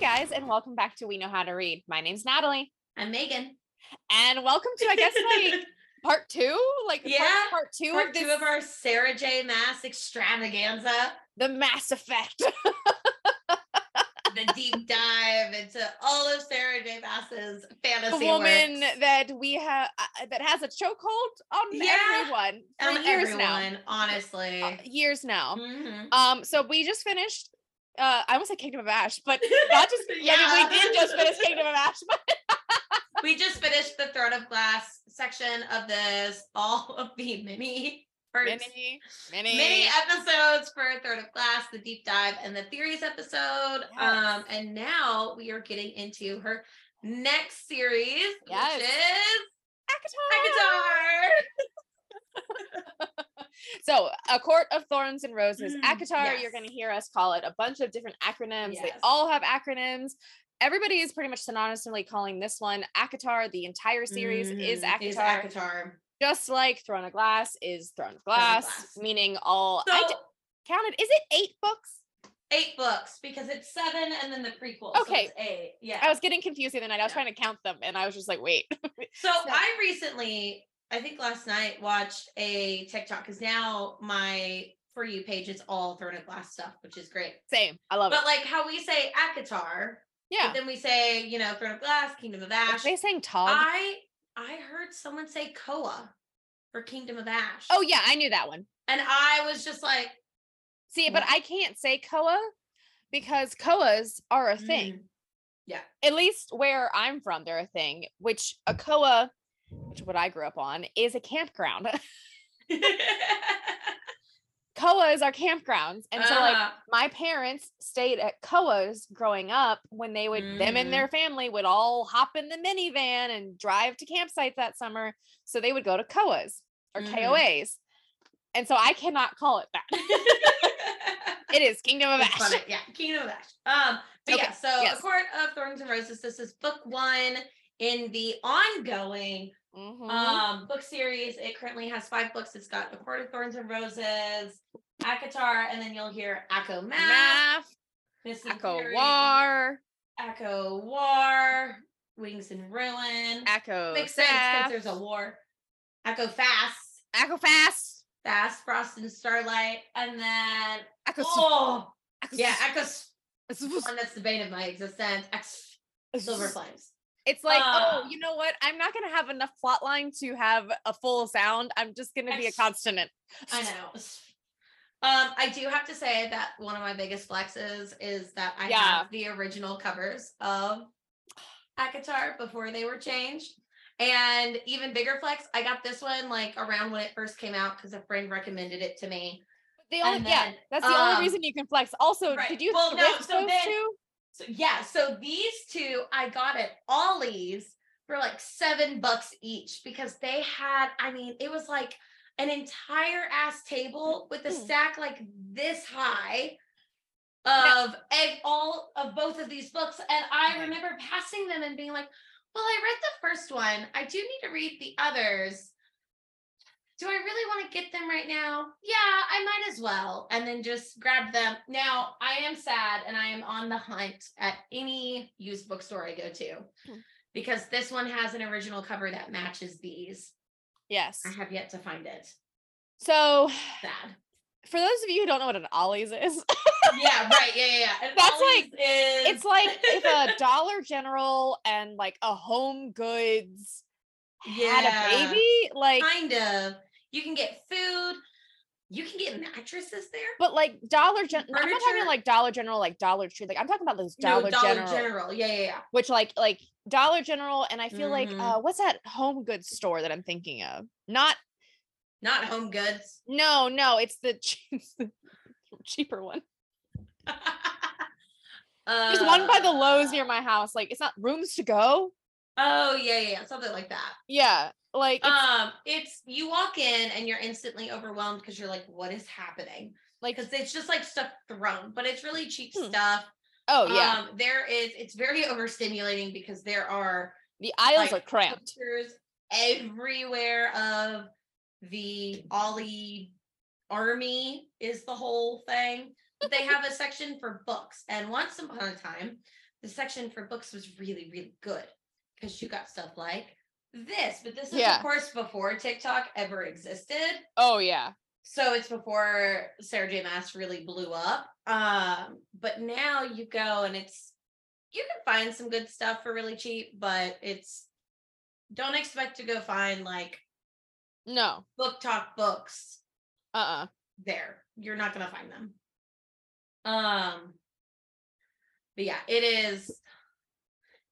guys, and welcome back to We Know How to Read. My name's Natalie, I'm Megan. and welcome to, I guess, like part two, like part- Yeah, part, two Part of this, two of our Sarah J. Maas extravaganza, the Mass Effect. the deep dive into all of Sarah J. Maas's fantasy. the woman works. that we have uh, that has a chokehold on Yeah, everyone for on years everyone, now. honestly. Uh, years now. Mhm. Um, so we just finished. Uh, I almost said Kingdom of Ash, but not just. yeah. I mean, we did just finish Kingdom of Ash, but we just finished the Throne of Glass section of this, all of the mini parts. many, many, mini episodes for Third of Glass, the deep dive, and the theories episode. Um, and now we are getting into her next series, Yes. which is ACOTAR. ACOTAR. So, a court of thorns and roses, Mm, ACOTAR. You're going to hear us call it a bunch of different acronyms. They all have acronyms. Everybody is pretty much synonymously calling this one ACOTAR. The entire series is Mhm, is ACOTAR, ACOTAR. just like Throne of Glass is Throne of of Glass, Glass. meaning all. So I d- counted. Is it eight books? eight books because it's seven and then the prequel. Okay. So it's eight. Yeah. I was getting confused the other night. I was Yeah. trying to count them, and I was just like, wait. So So- I recently, I think last night, watched a TikTok because now my for you page is all Throne of Glass stuff, which is great. Same. I love But it. But like how we say ACOTAR, Yeah. but then we say, you know, Throne of Glass, Kingdom of Are Ash. they saying Tog? I I heard someone say Koa for Kingdom of Ash. oh yeah, I knew that one. and I was just like, See, but I can't say Koa because Koas are a thing. mm. At least where I'm from, they're a thing. Which a Koa, which what I grew up on, is a campground. Koas are campgrounds, and so like Uh, my parents stayed at Koas growing up when they would them and their family would all hop in the minivan and drive to campsites that summer. So they would go to Koas or Mhm. KOAs. And so I cannot call it that. It is Kingdom of Ash. Yeah, Kingdom of Ash. Um, but Okay, yeah, so yes. A Court of Thorns and Roses. This is book one in the ongoing Mhm. um book series. It currently has five books. It's got A Court of Thorns and Roses, ACOTAR, and then you'll hear ACOMAF, Echo War, ACOWAR, Wings and Ruin. Echo Makes sense because there's a war. ACOFAS, Echo Fast, Fast, Frost and Starlight, and then Echo. Oh Echo yeah, Echo S- one that's the bane of my existence. Ex- Silver Flames. It's like, Uh, oh, you know what? I'm not gonna have enough plot line to have a full sound. I'm just gonna be a consonant. I know. Um, I do have to say that one of my biggest flexes is that I Yeah. have the original covers of ACOTAR before they were changed. And even bigger flex, I got this one like around when it first came out because a friend recommended it to me. The only And yeah, that's the only um, reason you can flex. Also, right. did you Well, no, so those then- two? So yeah, so these two I got at Ollie's for like seven bucks each because they had, I mean, it was like an entire ass table with a Mm. stack like this high of egg, all of both of these books. And I remember passing them and being like, well, I read the first one. I do need to read the others. Do I really want to get them right now? Yeah, I might as well. And then just grab them. Now, I am sad and I am on the hunt at any used bookstore I go to Hmm. because this one has an original cover that matches these. Yes. I have yet to find it. So, Sad. for those of you who don't know what an Ollie's is, Yeah, right. Yeah, yeah, yeah. That's Ollie's like- is it's like if a Dollar General and like a Home Goods had a baby, like, kind of. You can get food. You can get mattresses there. but like Dollar General. I'm not talking like Dollar General, like Dollar Tree. Like I'm talking about those No, Dollar, General, Yeah, yeah, yeah. which like like Dollar General, and I feel like Mhm. uh, what's that Home Goods store that I'm thinking of? Not Not home goods. no no, it's the, it's the cheaper one. There's one by the Lowe's near Uh, my house. Like it's not rooms to go. Oh yeah, yeah, yeah, something like that. Yeah, like it's, Um, it's you walk in and you're instantly overwhelmed because you're like, what is happening? like Because it's just like stuff thrown, but it's really cheap Hmm. stuff. oh yeah, Um, there is. It's very overstimulating because there are the aisles like, are cramped. everywhere of the Ollie army is the whole thing. But they have a section for books, and once upon a time, the section for books was really, really good because you got stuff like this. But this is, Yeah. of course, before TikTok ever existed. Oh yeah. So it's before Sarah J. Maas really blew up. Um, but now you go and it's you can find some good stuff for really cheap, but it's don't expect to go find like No. book talk books Uh-uh. there. You're not gonna find them. Um but yeah, it is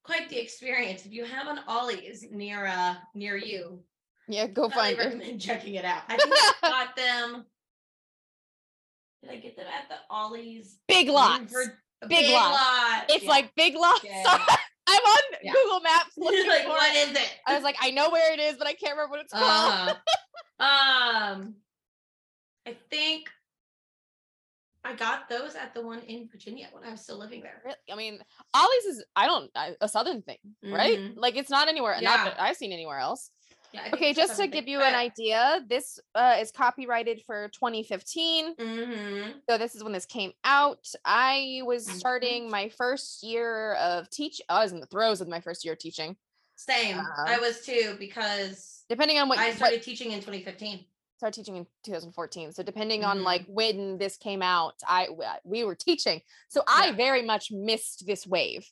quite the experience. If you have an Ollie's near uh near you, Yeah, go find it. recommend checking it out. I think I got them. Did I get them at the Ollie's? Big lots. Big lots. lot. It's Yeah. like big lots. Yeah. I'm on Yeah. Google Maps looking like for what it. is it? I was like, I know where it is, but I can't remember what it's called. Uh, um, I think I got those at the one in Virginia when I was still living there. Really? I mean, Ollie's is I don't I- a southern thing, right? Mhm. Like it's not anywhere. Not Yeah. that I've seen anywhere else. Yeah, Okay, just to give you an idea, this uh, is copyrighted for 2015. Mhm. So this is when this came out. I was starting my first year of teach. I was in the throes of my first year of teaching. Same. I Um, was too because Depending on what, I what started teaching in 2015. Started teaching in 2014. So depending on like Mm-hmm. when this came out, I uh, we were teaching. So I Yeah. very much missed this wave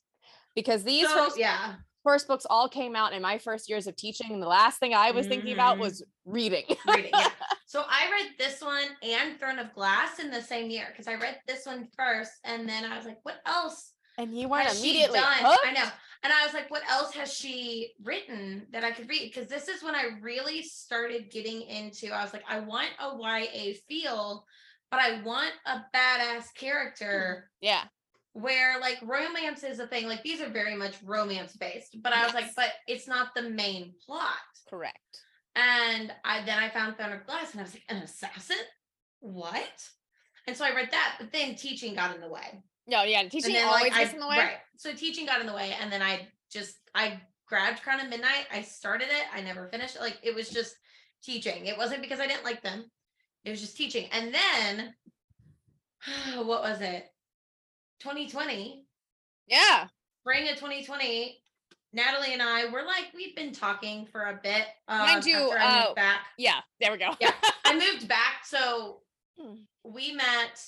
because these So, first yeah. first books all came out in my first years of teaching and the last thing I was thinking about Mhm. was reading. reading. Yeah. So I read this one and Throne of Glass in the same year because I read this one first, and then I was like, "What else and you weren't immediately done?" hooked. I know, and I was like, "What else has she written that I could read?" Because this is when I really started getting into. I was like, "I want a YA feel, but I want a badass character." Mm-hmm. Yeah. Where like romance is a thing, like these are very much romance based, but I was like, but it's not the main plot. Correct. And I then I found of Glass and I was like, an assassin? What? And so I read that, but then teaching got in the way. No, yeah, teaching then always like I gets in the way. right. So teaching got in the way. And then I just I grabbed Crown of Midnight. I started it. I never finished it. Like it was just teaching. It wasn't because I didn't like them. It was just teaching. And then what was it? 2020 Yeah. spring of 2020 natalie and i were like we've been talking for a bit um, Mind you, I moved uh, back Yeah. There we go. Yeah. i moved back so Hmm. we met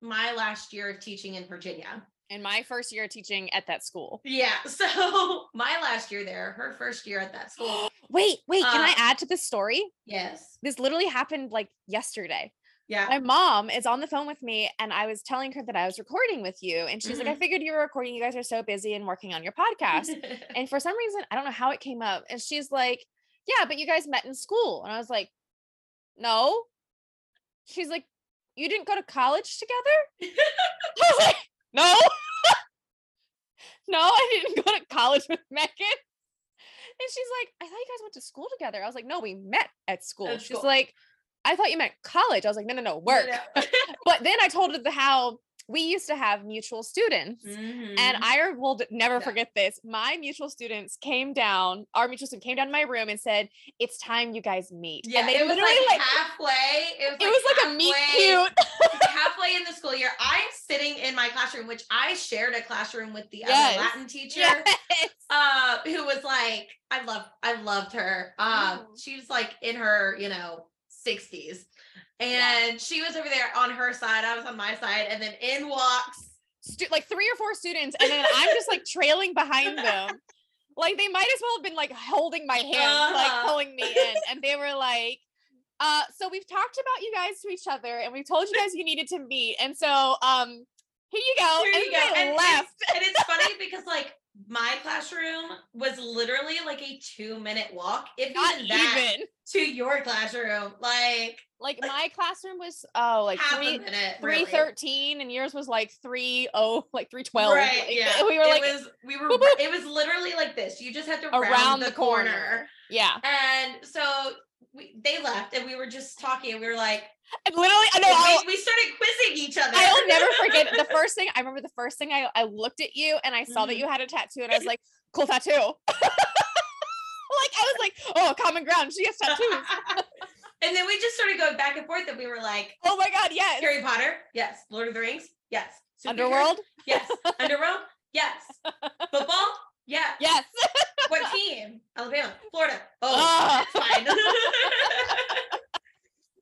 my last year of teaching in virginia and my first year teaching at that school. yeah so my last year there her first year at that school wait, wait, can I Uh, add to this story? yes This literally happened like yesterday. yeah My mom is on the phone with me and I was telling her that I was recording with you. And she's like, I Mhm. figured you were recording. You guys are so busy and working on your podcast. and for some reason, I don't know how it came up. And she's like, Yeah, but you guys met in school. And I was like, No. She's like, You didn't go to college together? I was like, No. no, I didn't go to college with Megan. And she's like, I thought you guys went to school together. I was like, No, we met at school. At she's school. like, I thought you meant college. I was like, No, no, no, work. but then I told her the how we used to have mutual students. Mhm. And I will never Yeah. forget this. My mutual students came down, our mutual student came down to my room and said, It's time you guys meet. yeah and they it was literally like, like, halfway it was it was like a meet halfway- cute. halfway in the school year, I'm sitting in my classroom, which I shared a classroom with the Yes. other Latin teacher, yes. uh, who was like, I love, I loved her. Um, Mhm. she was like in her, you know, 60s. And Yeah. she was over there on her side, I was on my side, and then in walks Stu- like three or four students, and then I'm just like trailing behind them. Like they might as well have been like holding my hand, Uh-huh. like pulling me in. And they were like, uh, so we've talked about you guys to each other and we've told you guys you needed to meet. And so um here you go. Here and you go. And left. It's, and it's funny because like my classroom was literally like a two minute walk, if Not even that, even. to your classroom. Like Like my classroom was oh like half three a minute. three really. thirteen and yours was like three oh like three twelve. Right. like, yeah. We were it like was we were boop, boop. it was literally like this. You just had to Around round the the, corner. corner. yeah. And so we, they left and we were just talking and we were like And literally I know I'll, we, started quizzing each other. I'll never forget the first thing I remember the first thing I, I looked at you and I saw that Mhm. you had a tattoo and I was like, cool tattoo. like I was like, oh common ground. She has tattoos. and then we just started going back and forth and we were like oh my god, yes. Harry Potter, yes. Lord of the Rings, yes. Superheroes, Underworld. yes. Underworld, Yes. Football? Yeah. Yes. What team? Alabama, Florida. Oh, that's fine.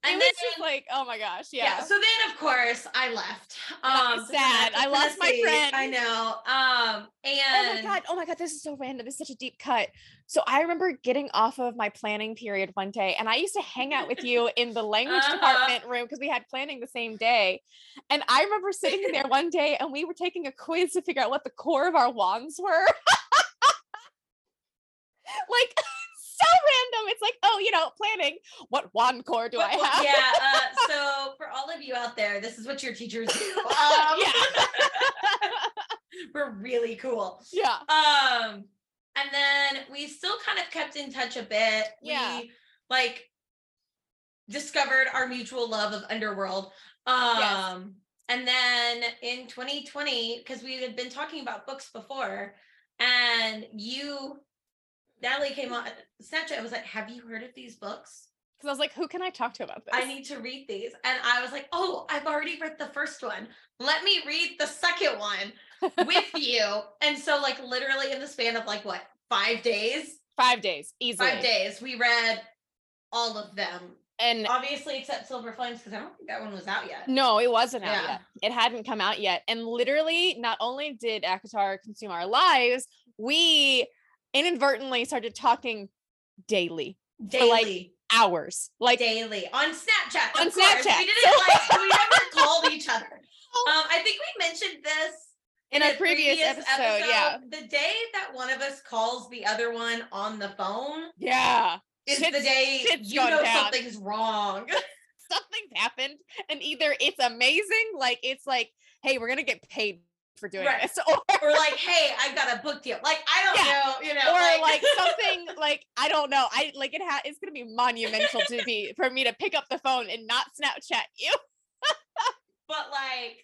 And then, just like, oh my gosh, yeah. yeah. So then, of course, I left. I'm sad. I lost my friend. I know. Um, and Oh my god! Oh my god! This is so random. This is such a deep cut. So I remember getting off of my planning period one day, and I used to hang out with you in the language Uh-huh. department room because we had planning the same day. And I remember sitting in there one day, and we were taking a quiz to figure out what the core of our wands were. like so random. It's like, oh, you know, planning. What wand core do What- I have? yeah. Uh, so for all of you out there, this is what your teachers do. Um, Yeah. we're really cool. yeah. Um, and then we still kind of kept in touch a bit. Yeah. We like discovered our mutual love of Underworld. Um, Yes. and then in 2020, because we had been talking about books before, and you, Natalie came on Snapchat and was like, Have you heard of these books? Because I was like, who can I talk to about this? I need to read these. And I was like, oh, I've already read the first one. Let me read the second one with you. And so, like, literally in the span of like what, five days? five days, easily. Five days, we read all of them. And Obviously, except Silver Flames, because I don't think that one was out yet. No, it wasn't out Yeah. yet. It hadn't come out yet. And literally, not only did ACOTAR consume our lives, we inadvertently started talking daily, Daily. like, hours. Like, daily on Snapchat. On. Snapchat. We didn't like we never called each other. Um, I think we mentioned this in a previous, episode, yeah. The day that one of us calls the other one on the phone Yeah. is the day you know down. something's wrong. Something's happened. And either it's amazing, like, it's like, hey, we're going to get paid for doing Right. this. Or, or like, hey, I got a book deal. Like, I don't Yeah. know, you know, or like something like I don't know. I like it. Ha- it's gonna be monumental to be for me to pick up the phone and not Snapchat you. but like,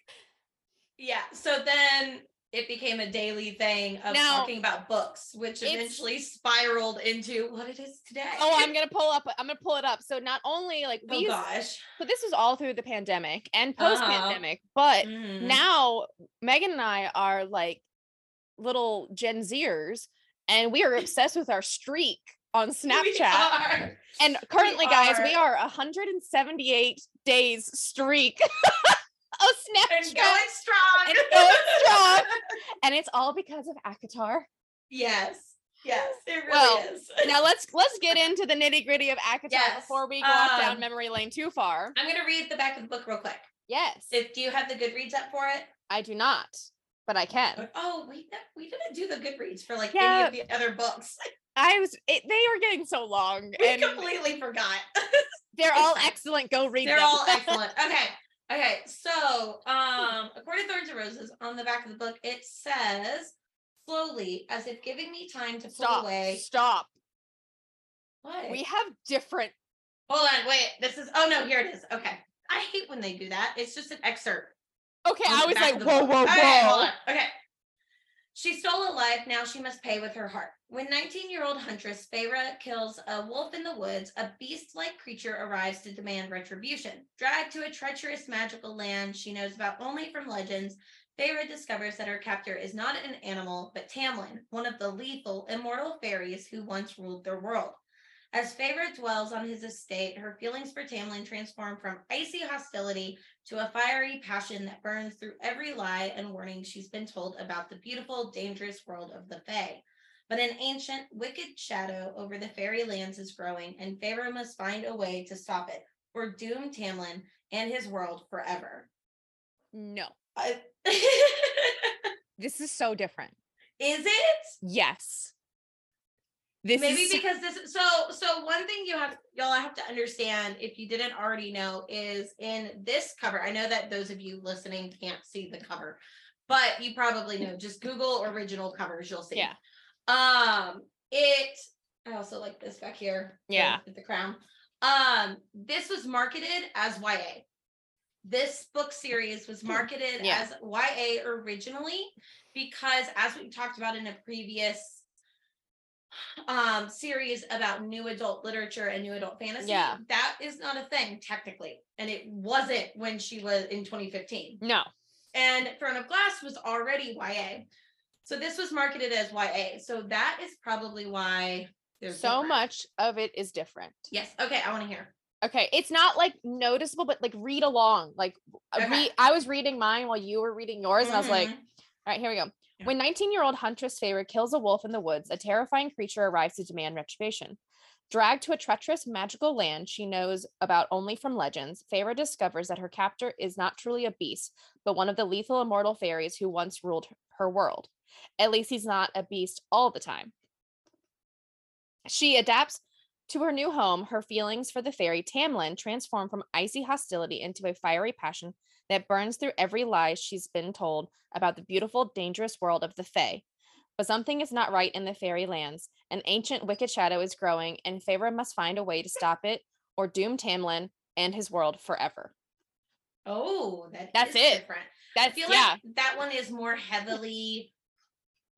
yeah. So then it became a daily thing of Now, talking about books, which eventually spiraled into what it is today. Oh, I'm gonna pull up. I'm gonna pull it up. So not only like we, oh gosh. so this was all through the pandemic and Uh-huh. post pandemic, but Mhm. now Megan and I are like little Gen Zers, and we are obsessed with our streak on We Snapchat. And currently, guys, we are 178 days streak of and going strong. And going strong. and it's all because of ACOTAR. yes. Yes, it really Well, is. Now let's let's get into the nitty gritty of ACOTAR Yes, before we go off down um, memory lane too far. I'm gonna read the back of the book real quick. Yes, If do you have the Goodreads up for it? I do not, but I can. Oh, we we didn't do the Goodreads for like Yeah. any of the other books. I was it, they were getting so long, We and completely forgot. they're all excellent. Go read They're them. all excellent. Okay. Okay. So, um, according to Thorns and Roses, on the back of the book, it says slowly, as if giving me time to pull Stop. away. Stop. What? We have different. Hold on. Wait. This is. Oh no. Here it is. Okay. I hate when they do that. It's just an excerpt. Okay, I was like, whoa, whoa, whoa. On. Okay. She stole a life, now she must pay with her heart. When 19 year old huntress Feyre kills a wolf in the woods, a beast like creature arrives to demand retribution. Dragged to a treacherous magical land she knows about only from legends, Feyre discovers that her captor is not an animal, but Tamlin, one of the lethal, immortal fairies who once ruled their world. As Feyre dwells on his estate, her feelings for Tamlin transform from icy hostility to a fiery passion that burns through every lie and warning she's been told about the beautiful, dangerous world of the Fae. But an ancient, wicked shadow over the fairy lands is growing, and Feyre must find a way to stop it, or doom Tamlin and his world forever. No, I- this is so different. is it? Yes. This Maybe is because this so so one thing you have y'all have to understand if you didn't already know is in this cover. I know that those of you listening can't see the cover, but you probably know. Just Google original covers, you'll see. Yeah. Um it I also like this back here. Yeah. with the crown. Um this was marketed as YA. This book series was marketed Hmm. Yeah. as YA originally because as we talked about in a previous um series about new adult literature and new adult fantasy Yeah. that is not a thing technically and it wasn't when she was in 2015 no. and Throne of Glass was already YA. So this was marketed as YA. So that is probably why there's so different. much of it is different. Yes. Okay. I want to hear. Okay, it's not like noticeable, but like read along. Like uh, Okay. read, I was reading mine while you were reading yours, and I was like, Mhm. all right, here we go. When 19 year old Huntress Feyre kills a wolf in the woods, a terrifying creature arrives to demand retribution. Dragged to a treacherous magical land she knows about only from legends, Feyre discovers that her captor is not truly a beast, but one of the lethal immortal fairies who once ruled her world. At least he's not a beast all the time. She adapts to her new home. Her feelings for the fairy Tamlin transform from icy hostility into a fiery passion that burns through every lie she's been told about the beautiful, dangerous world of the Fae. But something is not right in the fairy lands. An ancient wicked shadow is growing, and Feyre must find a way to stop it or doom Tamlin and his world forever. Oh, that That's is it. Different. I feel yeah. like that one is more heavily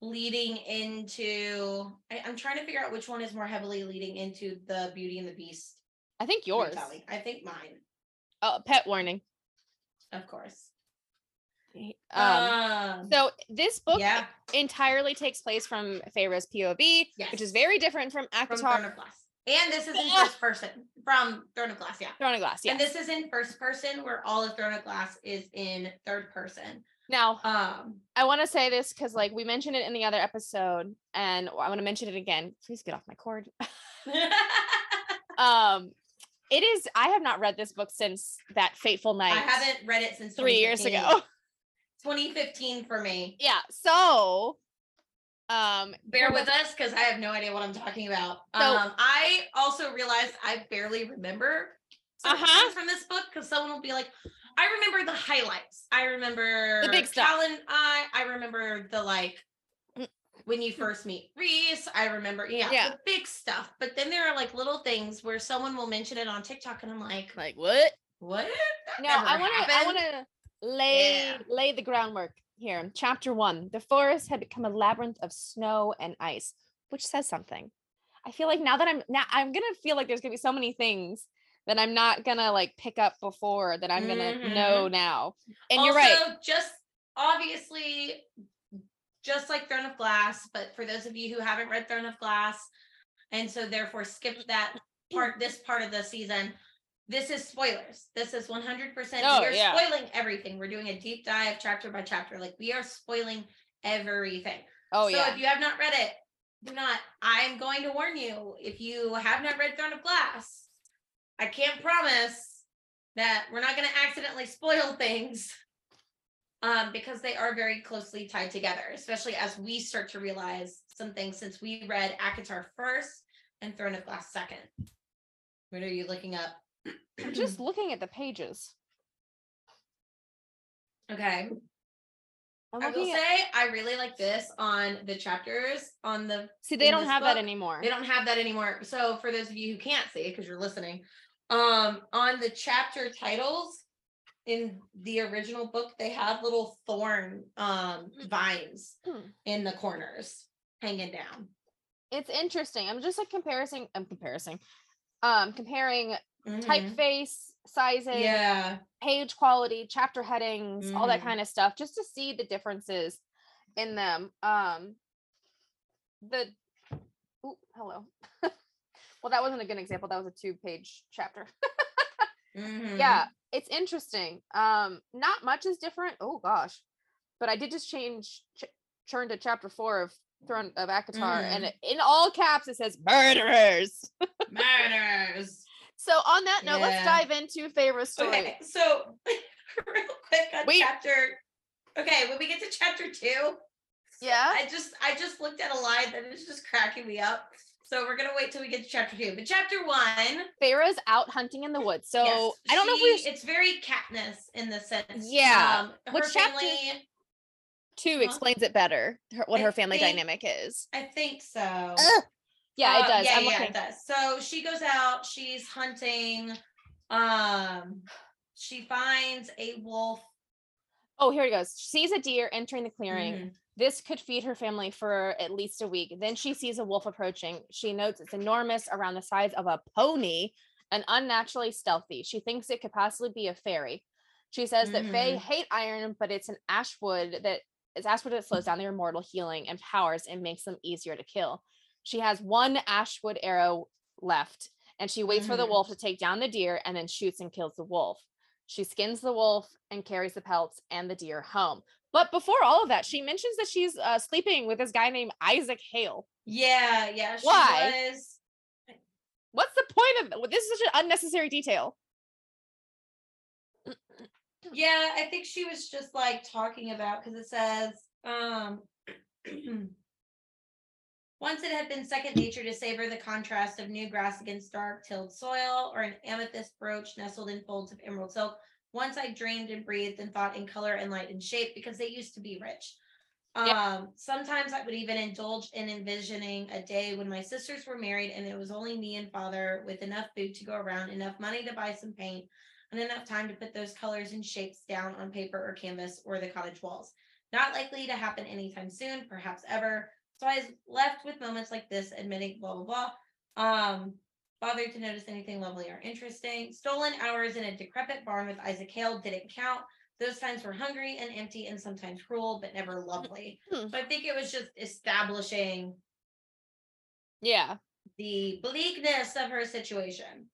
leading into. I, I'm trying to figure out which one is more heavily leading into the Beauty and the Beast. I think yours. I think mine, Oh, pet warning. Of course. Um, Um, so this book yeah, entirely takes place from Feyre's POV, which is very different from from ACOTAR. Throne of Glass, and this is in Ah. first person from Throne of Glass. Yeah. Throne of Glass. Yeah. And this is in first person, where all of Throne of Glass is in third person. now, Um, I want to say this because, like, we mentioned it in the other episode, and I want to mention it again. Please get off my cord. um, it is. I have not read this book since that fateful night. I haven't read it since three years ago. 2015 for me. yeah. So, um, Bear with us because I have no idea what I'm talking about. So- um, I also realized I barely remember Uh-huh. from this book because someone will be like, I remember the highlights. I remember the big stuff. Callan, I I remember the like. When you first meet Rhys. I remember, yeah, Yeah. the big stuff. But then there are like little things where someone will mention it on TikTok, and I'm like, like what? what? That No, I want to. I want to lay Yeah. lay the groundwork here. Chapter one: The forest had become a labyrinth of snow and ice, which says something. I feel like now that I'm now, I'm gonna feel like there's gonna be so many things that I'm not gonna like pick up before that I'm gonna Mhm. know now. And you're right. Also, Just obviously, just like Throne of Glass, but for those of you who haven't read Throne of Glass, and so therefore skipped that part, this part of the season, this is spoilers. This is 100%. Oh, we are yeah. spoiling everything. We're doing a deep dive chapter by chapter. Like we are spoiling everything. Oh so yeah. if you have not read it, do not. I'm going to warn you. If you have not read Throne of Glass, I can't promise that we're not going to accidentally spoil things um, because they are very closely tied together, especially as we start to realize some things since we read ACOTAR first and Throne of Glass second. What are you looking up? I'm just looking at the pages. okay. I'm I will at, say I really like this on the chapters on the see, they don't have that anymore. They don't have that anymore. So for those of you who can't see because you're listening, um, on the chapter titles in the original book, they have little thorn um vines Hmm. in the corners hanging down. It's interesting. I'm just like comparing. I'm comparing. Um, comparing Mhm. typeface sizing, Yeah. page quality, chapter headings, all that Mhm. kind of stuff, just to see the differences in them. Um, the oh, hello. well, that wasn't a good example. That was a two-page chapter. Mhm. Yeah, it's interesting. Um, not much is different. Oh gosh, but I did just change ch- turn to chapter four of Throne of ACOTAR, and Mhm. it- in all caps it says murderers. Murders. So on that note, let's dive into favorite story. Okay, so real quick on Wait. chapter. Okay, when we get to chapter two, Yeah. I just I just looked at a line that is just cracking me up. So we're gonna wait till we get to chapter two. But chapter one, Feyre's out hunting in the woods. So yes, I don't know if we it's very Katniss in the sense. Yeah. Um, Which chapter- family, two Huh? explains it better. Her, what I her family think- dynamic is. I think so. Ugh. Yeah, it Uh, does. Yeah, I'm yeah, looking. it does. So she goes out, she's hunting. Um, she finds a wolf. Oh, here it goes. She sees a deer entering the clearing. Mhm. This could feed her family for at least a week. Then she sees a wolf approaching. She notes it's enormous, around the size of a pony, and unnaturally stealthy. She thinks it could possibly be a fairy. She says that Fae Mhm. hate iron, but it's an ash wood that it's aspirin that slows down their mortal healing and powers and makes them easier to kill. She has one ashwood arrow left, and she waits for the wolf to take down the deer and then shoots and kills the wolf. She skins the wolf and carries the pelts and the deer home. But before all of that, she mentions that she's uh, sleeping with this guy named Isaac Hale. Yeah, yeah. She Why? was What's the point of this? Is such an unnecessary detail. Yeah, I think she was just like talking about because it says, um, once it had been second nature to savor the contrast of new grass against dark tilled soil or an amethyst brooch nestled in folds of emerald silk. Once I dreamed and breathed and thought in color and light and shape because they used to be rich. Um, Yeah. sometimes I would even indulge in envisioning a day when my sisters were married and it was only me and father with enough food to go around, enough money to buy some paint, and enough time to put those colors and shapes down on paper or canvas or the cottage walls. Not likely to happen anytime soon, perhaps ever. So I was left with moments like this, admitting blah blah blah. Um, bothered to notice anything lovely or interesting. Stolen hours in a decrepit barn with Isaac Hale didn't count. Those times were hungry and empty and sometimes cruel, but never lovely. Hmm. So I think it was just establishing Yeah. the bleakness of her situation.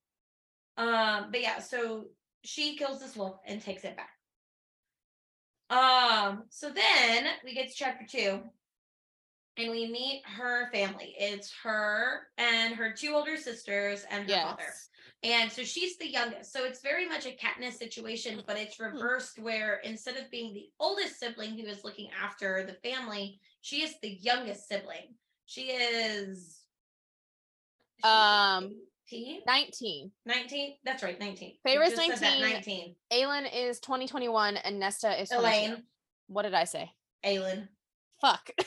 Um, but yeah, so she kills this wolf and takes it back. Um, so then we get to chapter two, and we meet her family. It's her and her two older sisters and her father. Yes. And so she's the youngest. So it's very much a Katniss situation, but it's reversed where instead of being the oldest sibling who is looking after the family, she is the youngest sibling. She is she Um, 18? 19. 19? That's right, 19. Feyre's You just that, 19. 19. Aelin is 2021 and Nesta is 22. Elain. What did I say? Aelin. Fuck.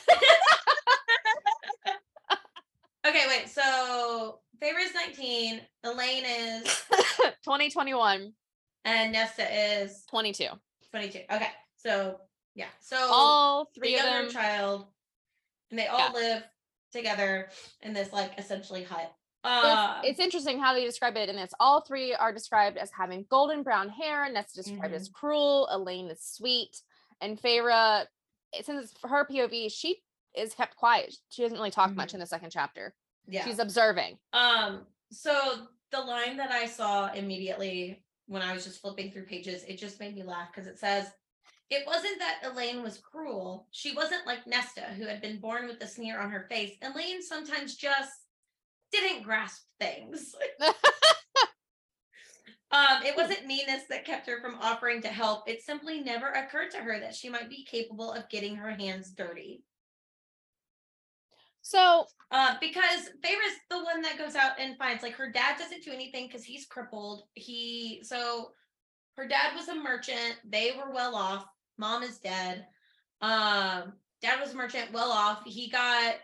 Okay, wait. So Feyre's 19, Elain is, 2021, and Nesta is 22. 22. Okay. So yeah. So All the three of younger them. child, and they all Yeah. live together in this like essentially hut. It's, Uh, it's interesting how they describe it, and it's all three are described as having golden brown hair. Nesta described as cruel. Elain is sweet, and Feyre, since it's her POV, she is kept quiet. She doesn't really talk much in the second chapter. Yeah. She's observing. Um, so the line that I saw immediately when I was just flipping through pages, it just made me laugh because it says, It wasn't that Elain was cruel. She wasn't like Nesta, who had been born with a sneer on her face. Elain sometimes just didn't grasp things. um, it wasn't meanness that kept her from offering to help. It simply never occurred to her that she might be capable of getting her hands dirty. So Uh, because Feyre's the one that goes out and finds like her dad doesn't do anything because he's crippled. He so her dad was a merchant. They were well off. Mom is dead. Um, dad was a merchant, well off. He got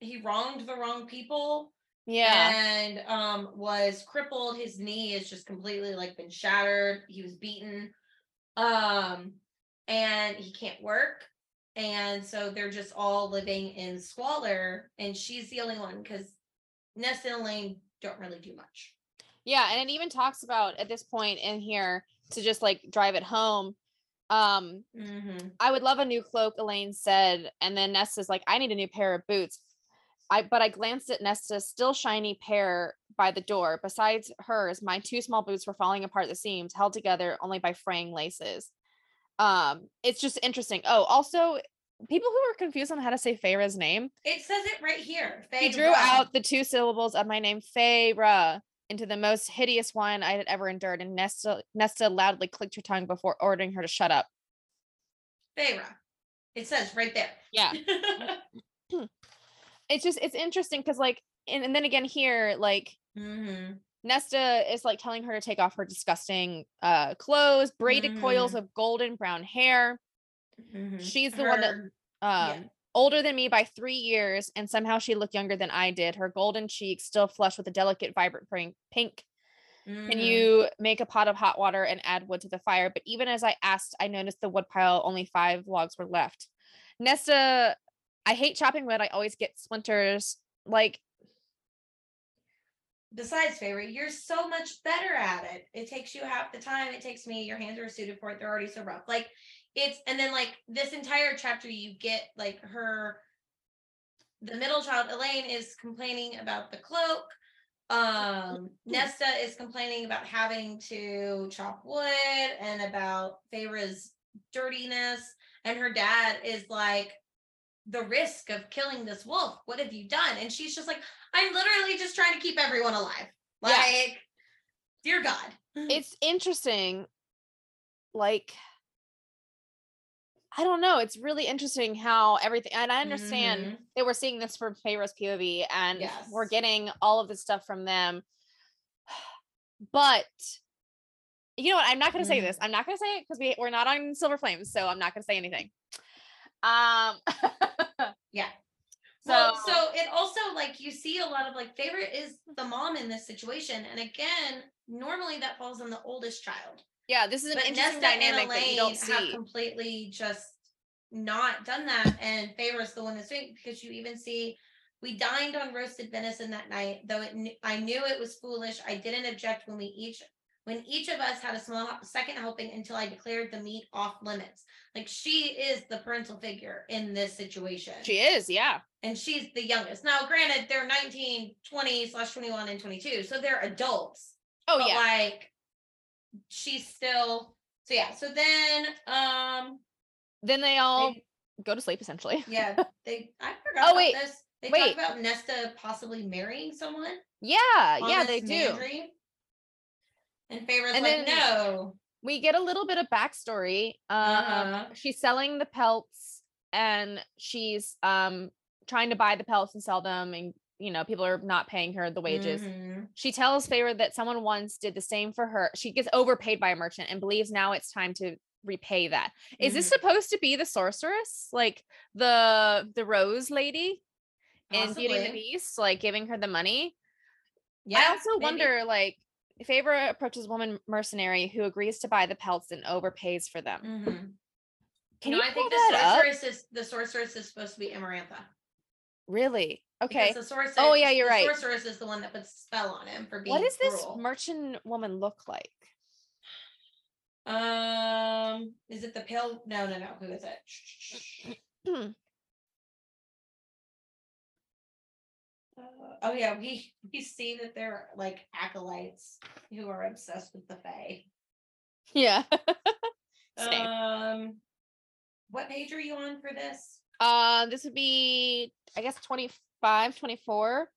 he wronged the wrong people yeah, and um was crippled. His knee is just completely like been shattered. He was beaten. Um, and he can't work. And so they're just all living in squalor, and she's the only one because Nesta and Elain don't really do much. yeah, and it even talks about at this point in here to just like drive it home. Um, Mm-hmm. I would love a new cloak, Elain said. And then Nesta's like, I need a new pair of boots. I but I glanced at Nesta's still shiny pair by the door. Besides hers, my two small boots were falling apart the seams, held together only by fraying laces. Um, it's just interesting. Oh, also people who are confused on how to say Feyre's name, It says it right here. he drew out the two syllables of my name, Feyre, into the most hideous one I had ever endured, and Nesta Nesta loudly clicked her tongue before ordering her to shut up. Feyre. It says right there. Yeah. it's just it's interesting because like and, and then again here like mm-hmm. Nesta is like telling her to take off her disgusting uh clothes braided coils Mhm. of golden brown hair. Mm-hmm. she's the one that um yeah. older than me by three years and somehow she looked younger than i did. Her golden cheeks still flushed with a delicate vibrant pink pink. Can you make a pot of hot water and add wood to the fire? But even as i asked i noticed the wood pile only five logs were left. Nesta i hate chopping wood. I always get splinters. Like Besides, Feyre, you're so much better at it. It takes you half the time it takes me. Your hands are suited for it. They're already so rough. Like it's and then like this entire chapter you get like her the middle child Elain, is complaining about the cloak. Um Nesta is complaining about having to chop wood and about Feyre's dirtiness and her dad is like the risk of killing this wolf. What have you done? And she's just like I'm literally just trying to keep everyone alive. Like Yeah. dear god. it's interesting like i don't know it's really interesting how everything and i understand Mhm. that we're seeing this from Feyre's POV and we're getting all of this stuff from them but you know what i'm not going to say Mm. this i'm not going to say it because we, we're not on silver flames so i'm not going to say anything um Yeah. so well, so it also like you see a lot of like Feyre is the mom in this situation, and again, normally that falls on the oldest child. yeah this is an But interesting Nesta dynamic that you don't Elain have see completely just not done that, and Feyre's the one that's doing because you even see we dined on roasted venison that night. Though it, I knew it was foolish. I didn't object when we each when each of us had a small second helping until I declared the meat off limits. Like she is the parental figure in this situation she is yeah and she's the youngest. Now, granted, they're 19, 20 slash 21 and 22, so they're adults. oh but yeah like she's still so yeah. So then um then they all they, go to sleep essentially yeah, they I forgot Oh, about wait, this. They wait. talk about Nesta possibly marrying someone. yeah yeah they do Mandray. And Feyre's And like, then- no. we get a little bit of backstory. Um, Uh-huh. she's selling the pelts and she's um trying to buy the pelts and sell them, and you know people are not paying her the wages. Mhm. She tells Feyre that someone once did the same for her. She gets overpaid by a merchant and believes now it's time to repay that. Is this Mhm. supposed to be the sorceress, like the the Rose lady in Beauty and the Beast, like giving her the money? Yeah. I also maybe. wonder, like, Feyre approaches a woman mercenary who agrees to buy the pelts and overpays for them. Mhm. Can no, you I think the that up? sorceress is the sorceress is supposed to be Amarantha. Really? Because Okay. The sorceress, Oh, yeah, you're right. Sorceress is the one that puts a spell on him for being. What does this merchant woman look like? Um, is it the pale? No, no, no. Who is it? oh yeah, we we see that they're like acolytes who are obsessed with the Fae. Yeah. Same. Um, what page are you on for this? Uh, this would be, I guess, 25, 24.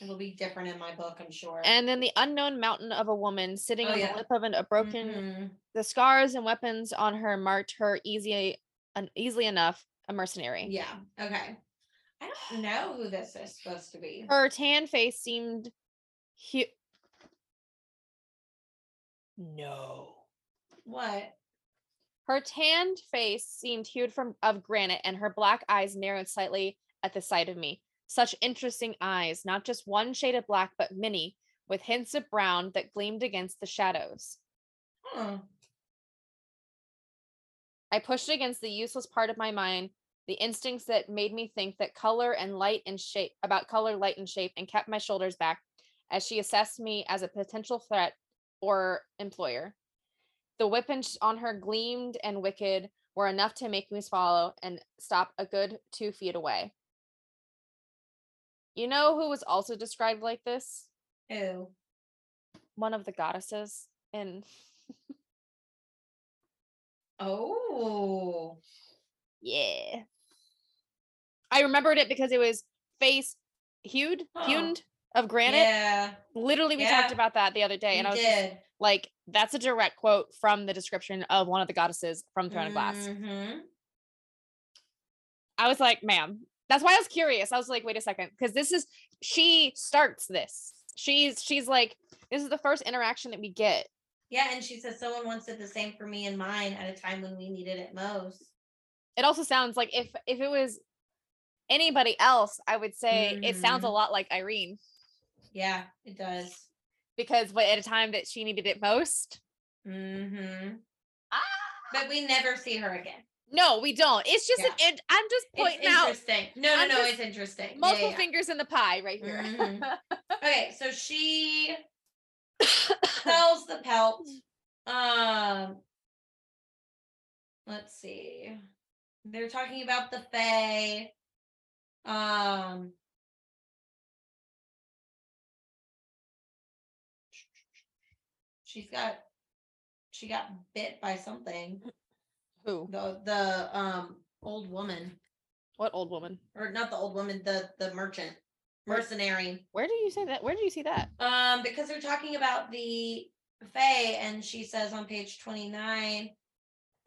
It'll be different in my book, I'm sure. And then the unknown mountain of a woman sitting Oh, on yeah. the lip of an, a broken, Mhm. the scars and weapons on her marked her easy, un, easily enough a mercenary. Yeah. Okay. I don't know who this is supposed to be. Her tan face seemed hu- No. What? Her tanned face seemed hued from of granite, and her black eyes narrowed slightly at the sight of me. Such interesting eyes, not just one shade of black, but many, with hints of brown that gleamed against the shadows. Huh. I pushed against the useless part of my mind, the instincts that made me think that color and light and shape about color, light, and shape, and kept my shoulders back as she assessed me as a potential threat or employer. The weapons on her gleamed and wicked were enough to make me swallow and stop a good two feet away. You know who was also described like this? Ew. One of the goddesses in Oh. Yeah. I remembered it because it was face hewed, Oh. of granite. Yeah. Literally, we talked about that the other day, and I was just like, that's a direct quote from the description of one of the goddesses from Throne of Glass. Mhm. I was like, ma'am. That's why I was curious. I was like, wait a second, because this is she starts this. She's she's like, this is the first interaction that we get. Yeah, and she says someone once did the same for me and mine at a time when we needed it most. It also sounds like if if it was anybody else, I would say it sounds a Mhm. lot like Yrene. Yeah, it does. because what at a time that she needed it most. Mm-hmm. Ah! But we never see her again. No, we don't. It's just an. Yeah. It, I'm just It's pointing out interesting. No, no, I'm no, it's interesting. Multiple yeah, yeah. fingers in the pie right here. Mhm. Okay, so she sells the pelt. Um let's see. They're talking about the Fae. Um she's got she got bit by something. Who? The the um old woman. What old woman? Or not the old woman, the the merchant. Mercenary. Where did you say that? Where did you see that? Um, because they're talking about the Fae, and she says on page 29,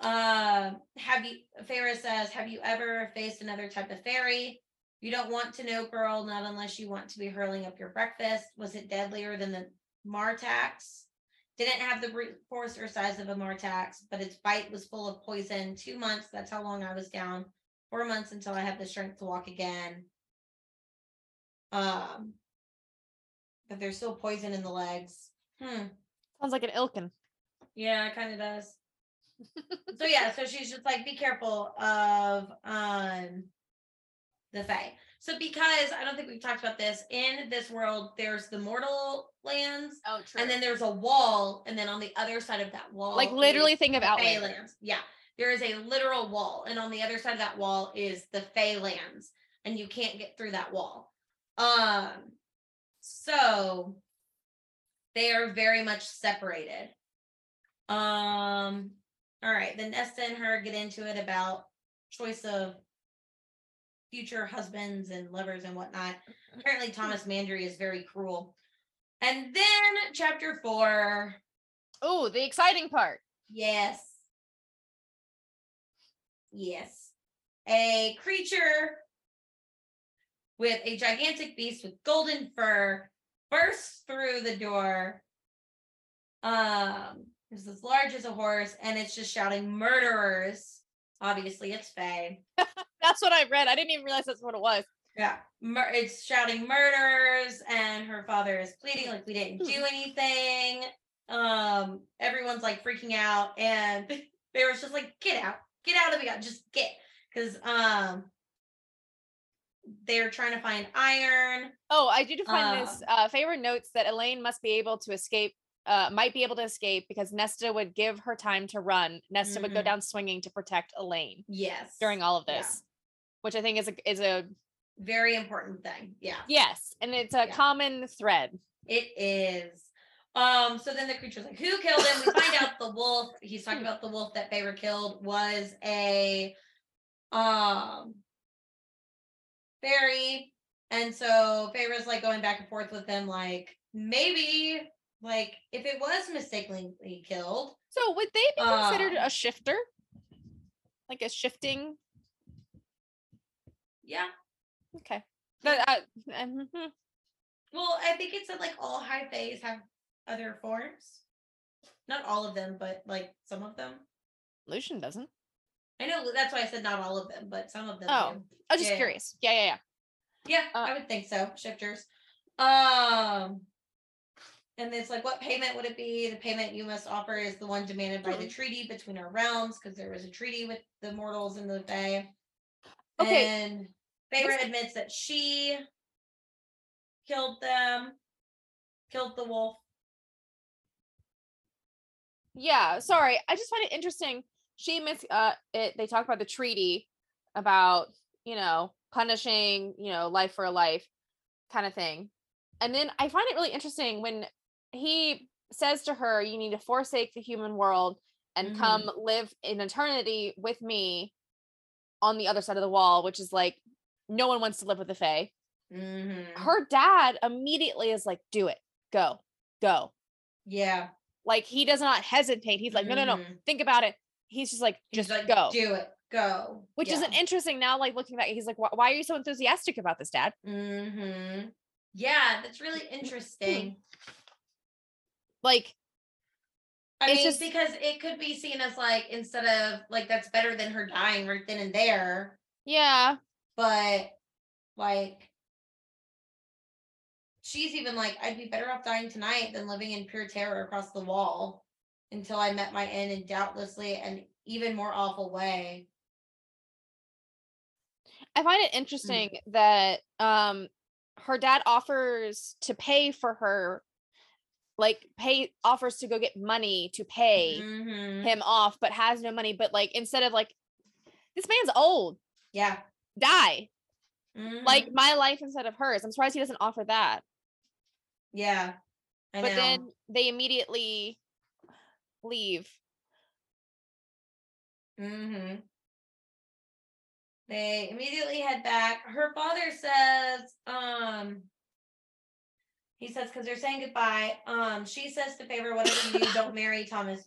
um, have you Feyre says, Have you ever faced another type of fairy? You don't want to know, girl, not unless you want to be hurling up your breakfast. Was it deadlier than the Martax? Didn't have the brute force or size of a Martax, but its bite was full of poison. Two months, that's how long I was down. Four months until I had the strength to walk again. Um, but there's still poison in the legs. Hmm. Sounds like an Ilkin. Yeah, it kind of does. so yeah, so she's just like, be careful of um the Fae. So because I don't think we've talked about this, in this world, there's the mortal lands, Oh, true. and then there's a wall, and then on the other side of that wall, like literally think of Outlander. lands. Yeah, there is a literal wall, and on the other side of that wall is the Fae lands, and you can't get through that wall. Um, so they are very much separated. Um, all right, then Nesta and her get into it about choice of future husbands and lovers and whatnot. Apparently, Thomas Mandray is very cruel. And then chapter four, Oh, the exciting part. yes. Yes. A creature with a gigantic beast with golden fur bursts through the door. Um, it's as large as a horse, and it's just shouting murderers. Obviously, it's Fae. That's what I read. I didn't even realize that's what it was. Yeah, mur- it's shouting murders, and her father is pleading like we didn't do anything. Um, everyone's like freaking out, and they was just like, "Get out, get out of the god, just get," because um, they're trying to find iron. Oh, I did find this. Um, Uh, Feyre notes that Elain must be able to escape. Uh, might be able to escape because Nesta would give her time to run. Nesta would go Mhm. down swinging to protect Elain Yes, during all of Yeah. this, which I think is a is a very important thing. Yeah, yes, and it's a Yeah. common thread. it is. Um, so then the creature's like, who killed him? We find out the wolf, he's talking about the wolf that Feyre killed was a um fairy. And so Feyre's like going back and forth with him, like, maybe like if it was mistakenly killed. So would they be considered Um, a shifter, like a shifting? Yeah. Okay. But, uh, mhm. Well, I think it said like all high fays have other forms. Not all of them, but like some of them. Lucien doesn't. I know that's why I said not all of them, but some of them Oh. do. I was just Yeah. curious. Yeah, yeah, yeah. Yeah, Uh, I would think so. Shifters. Um and it's like what payment would it be? The payment you must offer is the one demanded by the Mhm. treaty between our realms, because there was a treaty with the mortals in the Fae. Okay. And Feyre admits that she killed them, killed the wolf. Yeah, sorry. I just find it interesting. She admits uh it they talk about the treaty about, you know, punishing, you know, life for a life kind of thing. And then I find it really interesting when he says to her, you need to forsake the human world and Mhm. come live in eternity with me on the other side of the wall, which is like no one wants to live with the Fae. Mhm. Her dad immediately is like, do it, go, go. Yeah. Like he does not hesitate. He's like, no, no, no, Mhm. think about it. He's just like, just like, go. Do it. Go. Which is an interesting now, like looking back, he's like, why, are you so enthusiastic about this, dad? Mm-hmm. Yeah, that's really interesting. Like, I It's mean, just- because it could be seen as like instead of like that's better than her dying right then and there, yeah, but like she's even like, I'd be better off dying tonight than living in pure terror across the wall until I met my end in doubtlessly an even more awful way. I find it interesting that um her dad offers to pay for her like pay offers to go get money to pay Mhm. him off, but has no money. But like instead of like, this man's old, Yeah. die. Mhm. Like my life instead of hers. I'm surprised he doesn't offer that. yeah. I but know. then they immediately leave. Mm hmm They immediately head back. Her father says, um, he says, because they're saying goodbye. Um, she says to Feyre whatever you do, don't marry Thomas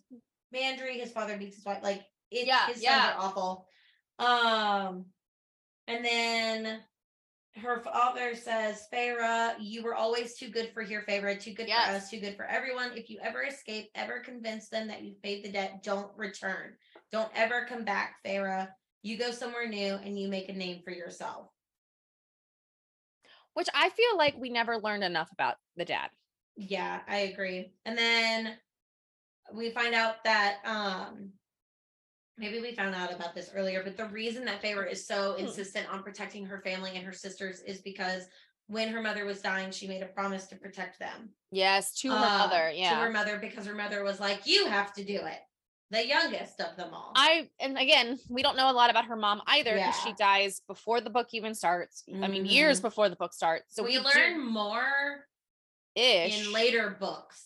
Mandray. His father beats his wife. Like it, Yeah, his sons yeah. are awful. Um, and then her father says, Feyre, you were always too good for here, Feyre, too good for us, too good for everyone. If you ever escape, ever convince them that you've paid the debt, don't return. Don't ever come back, Feyre. You go somewhere new and you make a name for yourself. Which I feel like we never learned enough about the dad. Yeah, I agree. And then we find out that um maybe we found out about this earlier, but the reason that Feyre is so Hmm. insistent on protecting her family and her sisters is because when her mother was dying, she made a promise to protect them. Yes, to her Uh, mother. Yeah. To her mother because her mother was like, You have to do it. The youngest of them all. I and again, we don't know a lot about her mom either because she dies before the book even starts. I mean, years Mhm. before the book starts. So we, we learn more ish. in later books.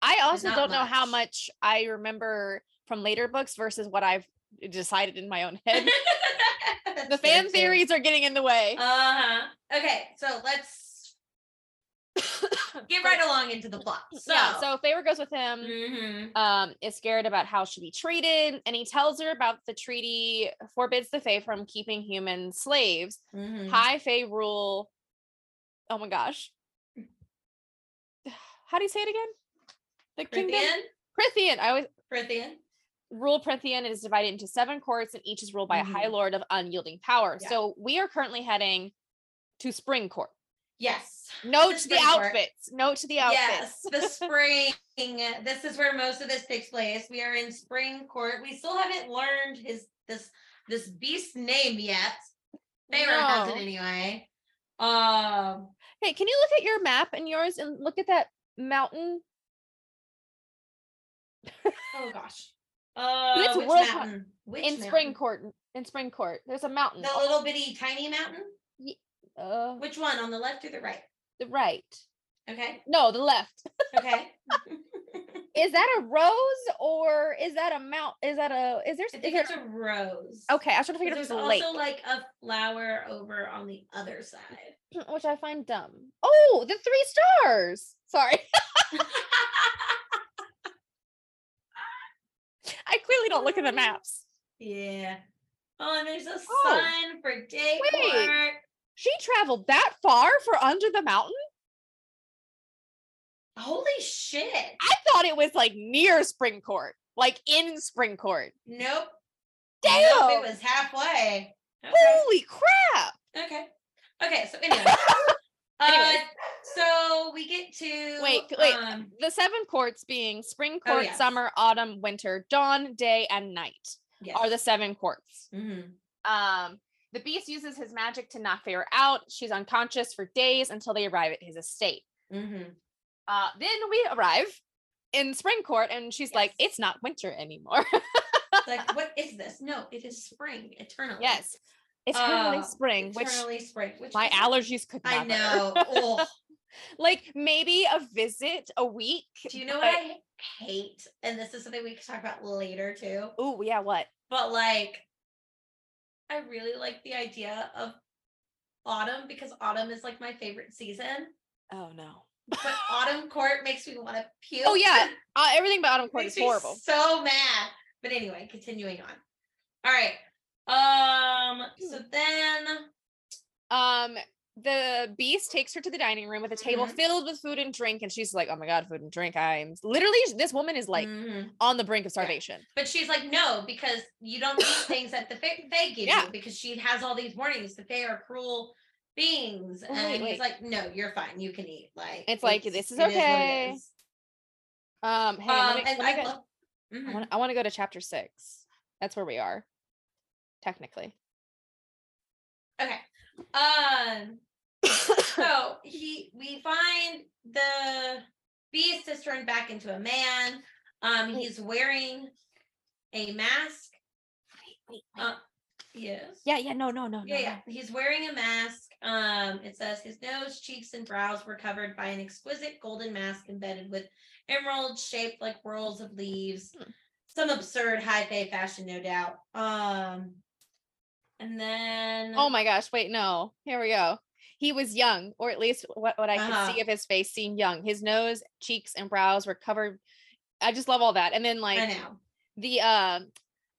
I also don't know how much. much I remember from later books versus what I've decided in my own head. The fan too. theories are getting in the way. Uh-huh. Okay, so let's get right along into the plot. So, yeah, so Feyre goes with him. Mhm. um is scared about how she'll be treated and he tells her about the treaty forbids the fae from keeping human slaves Mhm. high fae rule oh my gosh how do you say it again the kingdom Prythian, prythian i always Prythian. rule prythian is divided into seven courts and each is ruled by a high Mhm. lord of unyielding power Yeah. so we are currently heading to spring court Yes. Note The to the spring court. outfits note to the outfits. Yes, outfits the spring. this is where most of this takes place. We are in spring court. We still haven't learned his this this beast's name yet. Feyre has it anyway. Um hey can you look at your map and yours and look at that mountain oh gosh. Uh it's which World mountain? Which in spring court in spring court there's a mountain The little bitty tiny mountain? uh Which one? On the left or the right? The right Okay. no the left Okay. is that a rose or is that a mount is that a is there I is there it's a rose. okay i was trying to figure out There's it was a lake also like a flower over on the other side. which i find dumb oh the three stars sorry i clearly don't look at the maps yeah. Oh, and there's a Oh. sun for day Wait. court. She traveled that far for under the mountain Holy shit. i thought it was like near spring court like in spring court Nope. damn Nope, it was halfway. Okay. holy crap Okay. Okay, so anyway. uh so we get to Wait, wait. um the seven courts being spring Oh, court yes. summer autumn winter dawn day and night yes. are the seven courts Mhm. Um, the beast uses his magic to knock Feyre out. She's unconscious for days until they arrive at his estate. Mhm. Uh, then we arrive in Spring Court, and she's like, "It's not winter anymore." Like, what is this? No, it is spring eternally. yes, eternally Uh, spring, which Eternally spring. Which my allergies could I know. Like maybe a visit a week. do you know but- what I hate? And this is something we can talk about later too. Oh yeah, what? But like, I really like the idea of autumn because autumn is like my favorite season. Oh no. But autumn court makes me want to puke. Oh yeah, uh, everything about Autumn Court is horrible. so mad. But anyway, continuing on. All right. Um. So then. Um, the beast takes her to the dining room with a table Mhm. filled with food and drink, and she's like, "Oh my god, food and drink!" I'm literally this woman is like Mhm. on the brink of starvation. But she's like, no, because you don't eat things that the Fae Fae give Yeah. you because she has all these warnings. that they are cruel beings. And wait, he's like, no, you're fine. You can eat. Like It's like, this is okay. is." Um, hey, Um, me, and I go- love- Mhm. I want I want to go to chapter six. That's where we are, technically. Okay. Um. so he we find the Beast has turned back into a man. Um, he's wearing a mask. Wait, Uh, yes. yeah, yeah, no, no, no, Yeah, no, yeah. He's wearing a mask. Um, it says his nose, cheeks, and brows were covered by an exquisite golden mask embedded with emeralds shaped like whorls of leaves. Hmm. Some absurd high fae fashion, no doubt. Um, and then Oh my gosh, wait, no. Here we go. He was young, or at least what, what I Uh-huh. could see of his face seemed young. His nose, cheeks, and brows were covered. I just love all that. And then like the uh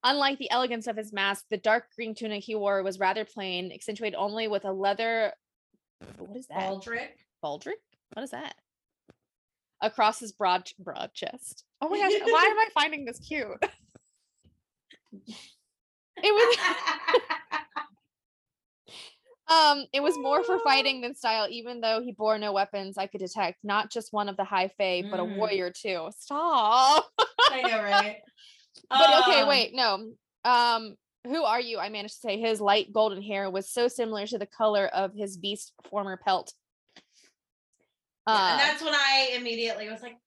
unlike the elegance of his mask, the dark green tunic he wore was rather plain, accentuated only with a leather what is that? Baldric. Baldric? What is that? Across his broad broad chest. Oh my gosh, why am I finding this cute? It was Um, it was more for fighting than style, even though he bore no weapons I could detect. Not just one of the high fae, but a Mm. warrior too. Stop. I know, right? but okay, Um, wait, no. Um, who are you? I managed to say his light golden hair was so similar to the color of his beast former pelt. yeah, Uh, and that's when I immediately was like,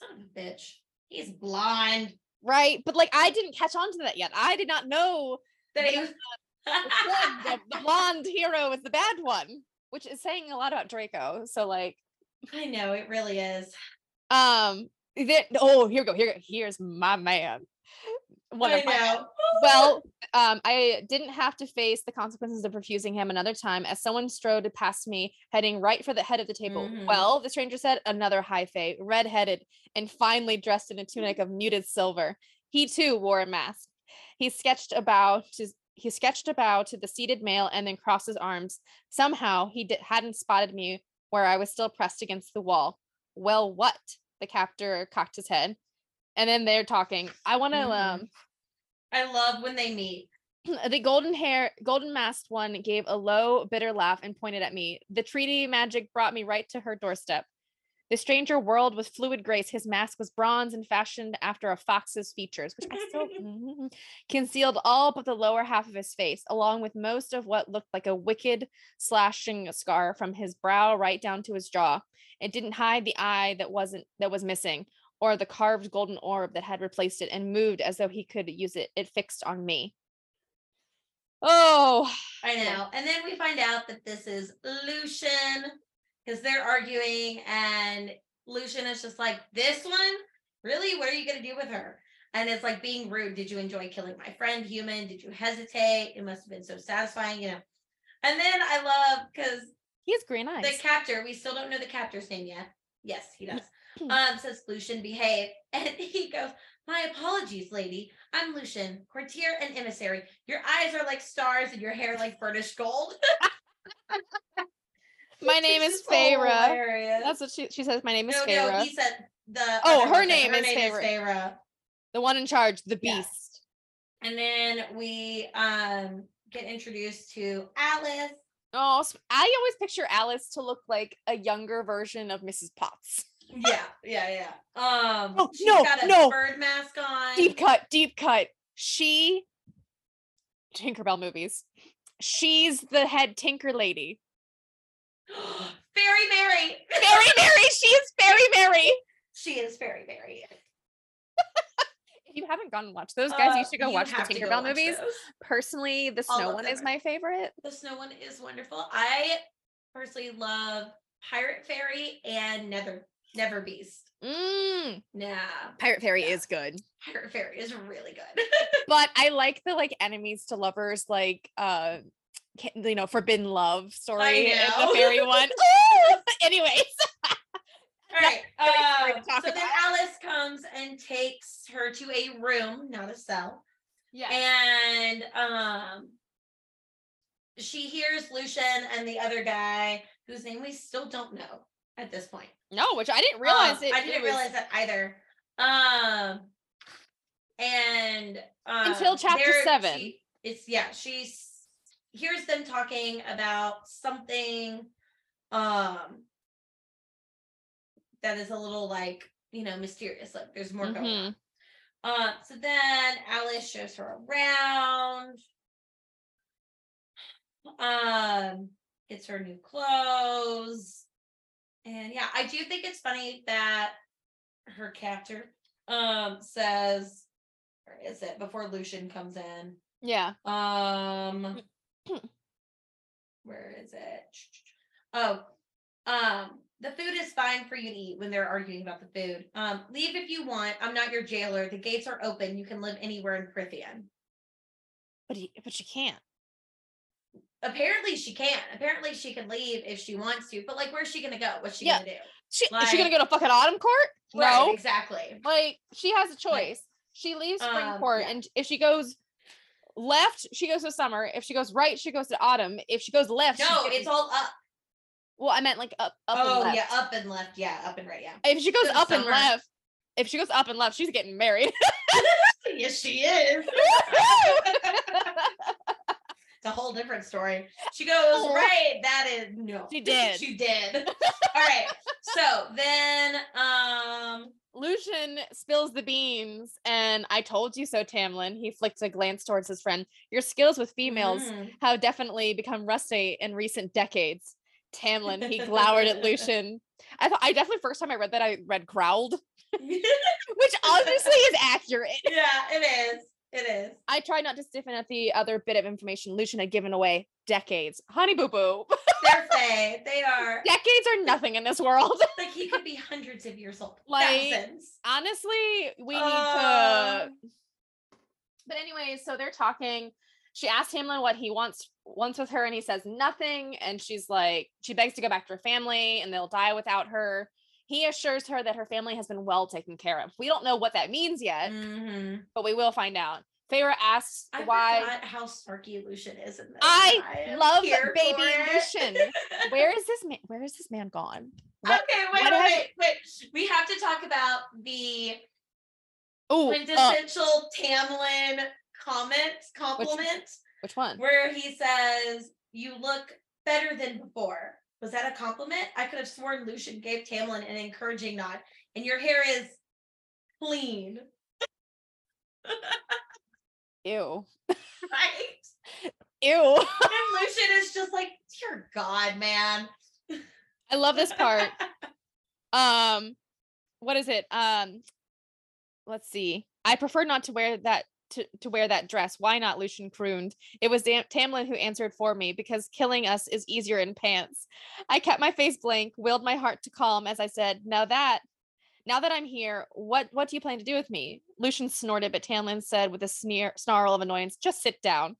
son of a bitch. He's blonde. right, but like I didn't catch on to that yet. I did not know That he was the, blonde- the, blonde hero is the bad one, which is saying a lot about Draco. So like I know it really is. Um. Then, oh, here we go. Here, here's my man. One I of my know. Well, um, I didn't have to face the consequences of refusing him another time, as someone strode past me, heading right for the head of the table. Mhm. Well, the stranger said, another high fae, red-headed and finely dressed in a tunic of muted silver. He too wore a mask. He sketched about to he sketched a bow to the seated male and then crossed his arms. Somehow he di- hadn't spotted me where I was still pressed against the wall. Well, what? The captor cocked his head. And then they're talking. I want to Mhm. um I love when they meet. the golden hair golden masked one gave a low bitter laugh and pointed at me the treaty magic brought me right to her doorstep the stranger whirled with fluid grace his mask was bronze and fashioned after a fox's features which i still Mhm. concealed all but the lower half of his face along with most of what looked like a wicked slashing scar from his brow right down to his jaw it didn't hide the eye that wasn't that was missing or the carved golden orb that had replaced it and moved as though he could use it it fixed on me Oh, I know. And then we find out that this is Lucien because they're arguing, and Lucien is just like, This one? Really? What are you going to do with her? And it's like being rude. Did you enjoy killing my friend, human? Did you hesitate? It must have been so satisfying, you know. And then I love because he has green eyes. the captor, we still don't know the captor's name yet. Yes, he does. um, says Lucien, behave. And he goes, My apologies, lady. I'm Lucien, courtier and emissary. Your eyes are like stars and your hair like burnished gold. My name is Feyre. hilarious. That's what she she says. My name is no, Feyre. no, he said the Oh, her name her is name is Feyre. Feyre. the one in charge, the Yeah. beast. And then we um get introduced to Alis. Oh, I always picture Alis to look like a younger version of Mrs. Potts. Yeah, yeah, yeah. Um Oh, she's no, got a no. bird mask on. Deep cut, deep cut. She Tinkerbell movies. She's the head Tinker lady. Fairy Mary. Fairy Mary. She is Fairy Mary. She is Fairy Mary. If you haven't gone and watched those guys, you Uh, should go watch the have to go Tinkerbell movies. those. Personally, the snow one is are- my favorite. The snow one is wonderful. I personally love Pirate Fairy and Nether Never Beast. Mm, Nah, Pirate Fairy Yeah. is good. Pirate Fairy is really good. but I like the like enemies to lovers like uh you know forbidden love story and the fairy one. Anyways, All right. um, talk so then about. Alis comes and takes her to a room, not a cell. yeah, And um she hears Lucien and the other guy whose name we still don't know at this point. no, which I didn't realize Um, it. I didn't was- realize that either. Um, and um, Until chapter there seven. she- it's yeah. She's hears them talking about something, um, that is a little like you know mysterious. Like there's more going Mhm. on. Uh, so then Alis shows her around. Um, gets her new clothes. And yeah, I do think it's funny that her captor, um, says, where is it? Before Lucien comes in. Yeah. Um, where is it? Oh, um, the food is fine for you to eat when they're arguing about the food. Um, leave if you want. I'm not your jailer. The gates are open. You can live anywhere in Prythian. But he, but she can't. Apparently she can. Apparently she can leave if she wants to. But like, where's she gonna go? What's she Yeah. gonna do? She, is she gonna go to fucking autumn court? Right, No. exactly. Like she has a choice. She leaves spring Um, court, yeah. and if she goes left, she goes to summer. If she goes right, she goes to autumn. If she goes left, No, getting- it's all up. well, I meant like up, up oh and left. yeah, up and left. Yeah, up and right. Yeah. If she goes up and left, if she goes up and left, she's getting married. yes, she is. it's a whole different story. She goes, right, that is no. She did. she did. All right. So then um Lucien spills the beans, and I told you so, Tamlin. He flicked a glance towards his friend. Your skills with females mm, have definitely become rusty in recent decades. Tamlin, he glowered at Lucien. I thought I definitely first time I read that I read growled, which obviously is accurate. yeah, it is. It is. I tried not to stiffen at the other bit of information Lucien had given away. Decades, honey boo boo. They're fey. They are Decades are nothing in this world. like he could be hundreds of years old. Like, thousands. Honestly, we need to. Um, but anyways, so they're talking. She asks Tamlin what he wants wants with her, and he says nothing. And she's like, she begs to go back to her family, and they'll die without her. He assures her that her family has been well taken care of. We don't know what that means yet, Mhm. but we will find out. Feyre asks I why. how snarky Lucien is in this. I love baby. Lucien. Where is this man? Where is this man gone? What- okay, wait, wait, wait, wait. We have to talk about the Oh, quintessential Tamlin comment, compliment, which one? where he says, You look better than before. Was that a compliment? I could have sworn Lucien gave Tamlin an encouraging nod, and your hair is clean, Ew. right? Ew. And Lucien is just like, Dear God, man. I love this part. um what is it um let's see i prefer not to wear that to, to wear that dress why not lucien crooned it was Dam- tamlin who answered for me because killing us is easier in pants i kept my face blank willed my heart to calm as i said now that now that i'm here what what do you plan to do with me lucien snorted but tamlin said with a sneer snarl of annoyance just sit down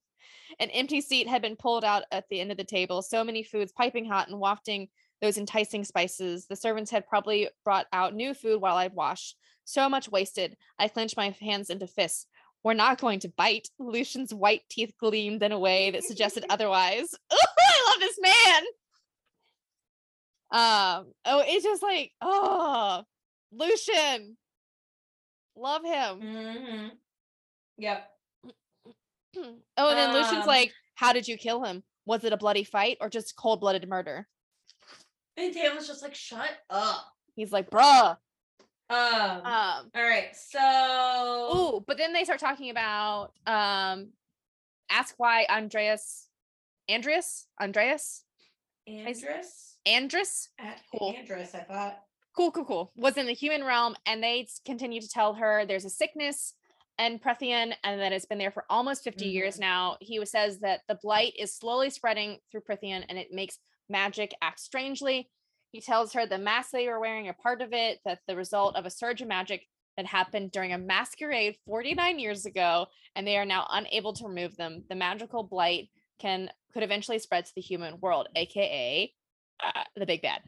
an empty seat had been pulled out at the end of the table so many foods piping hot and wafting those enticing spices. The servants had probably brought out new food while I'd washed. So much wasted. I clenched my hands into fists. We're not going to bite. Lucien's white teeth gleamed in a way that suggested otherwise. I love this man. Um, oh, it's just like, oh, Lucien. Love him. hmm Yep. Oh, and then Lucien's Um, like, How did you kill him? Was it a bloody fight or just cold blooded murder? And Tamlin's just like, Shut up. He's like, Bruh. Um, Um, all right, so Oh, but then they start talking about um ask why Andreas Andreas Andreas Andreas Andreas Cool. Andrus, I thought. cool cool cool was in the human realm and they continue to tell her there's a sickness and Prythian and that it's been there for almost 50 years now. He says that the blight is slowly spreading through Prythian and it makes magic act strangely. He tells her the mask they were wearing are part of it, that the result of a surge of magic that happened during a masquerade 49 years ago, and they are now unable to remove them. The magical blight can could eventually spread to the human world, aka uh, the big bad.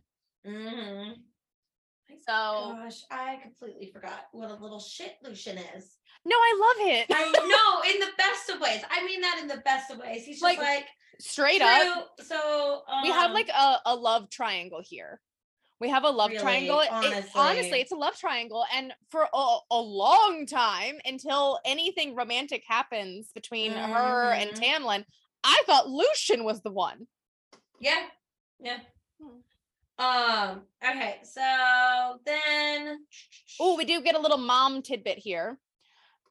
Mm-hmm. So Gosh, I completely forgot what a little shit Lucien is. No, I love it. I know in the best of ways. I mean that in the best of ways. He's just Like, like, Straight up, So um, we have like a, a love triangle here. We have a love Really, triangle. It- honestly. honestly, it's a love triangle. And for a, a long time, until anything romantic happens between her and Mhm. Tamlin, I thought Lucien was the one. yeah, yeah. Hmm. Um. Okay. So then. Oh, we do get a little mom tidbit here.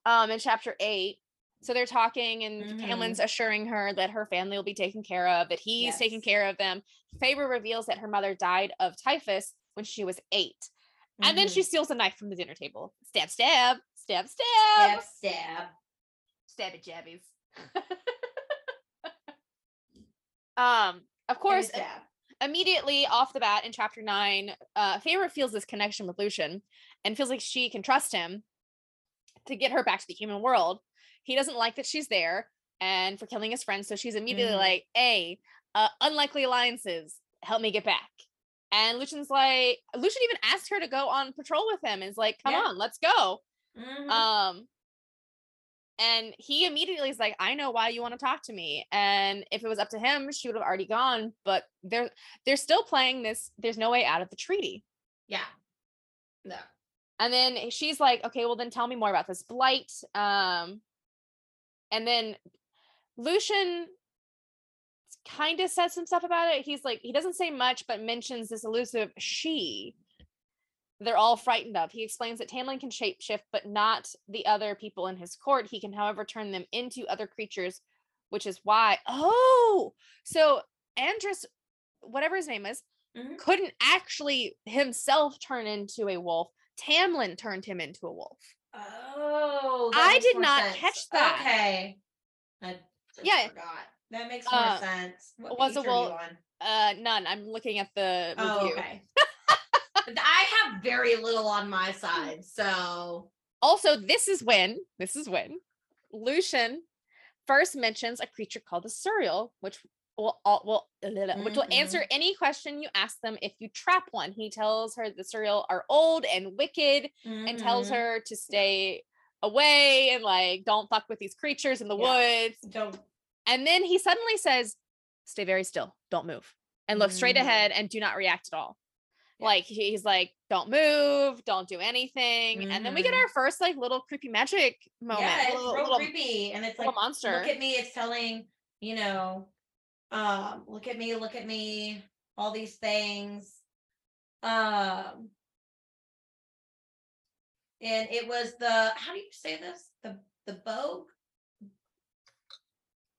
Um, in chapter eight. So they're talking, and Mhm. Tamlin's assuring her that her family will be taken care of, that he's taking care of them. Feyre reveals that her mother died of typhus when she was eight. And then she Mhm. steals a knife from the dinner table. Stab, stab, stab, stab, stab, stab. stab it, jabbies. um, of course, immediately off the bat in chapter nine, uh, Feyre feels this connection with Lucien and feels like she can trust him to get her back to the human world. He doesn't like that she's there and for killing his friends. So she's immediately Mhm. like, A, uh, unlikely alliances, help me get back. And Lucien's like, Lucien even asked her to go on patrol with him and is like, come Yeah. on, let's go. Mhm. Um, and he immediately is like, I know why you want to talk to me. And if it was up to him, she would have already gone. But they're they're still playing this. There's no way out of the treaty. yeah. No. And then she's like, okay, well then tell me more about this blight. Um, and then Lucien kind of says some stuff about it. He's like, he doesn't say much, but mentions this elusive she. They're all frightened of. He explains that Tamlin can shapeshift, but not the other people in his court. He can, however, turn them into other creatures, which is why. Oh, so Andrus, whatever his name is, Mhm. couldn't actually himself turn into a wolf. Tamlin turned him into a wolf. Oh, I did not sense. catch that. Okay. I Yeah. forgot. That makes more Uh, sense. What was a wolf- Uh, none. I'm looking at the Oh, review. okay. I have very little on my side, so Also, this is when this is when Lucien first mentions a creature called the Suriel, which will all will which will answer any question you ask them if you trap one. He tells her the Suriel are old and wicked, and tells Mhm. her to stay away and like don't fuck with these creatures in the Yeah. woods. don't. And then he suddenly says, "Stay very still. Don't move." And look straight Mhm. ahead and do not react at all. Yeah. Like he's like, "Don't move, don't do anything." And then we get Mhm. our first like little creepy magic moment. Yeah, it's little, real little- creepy, and it's like monster. look at me. It's telling you know, um, look at me, look at me, all these things. Um, and it was the how do you say this? The the bogue,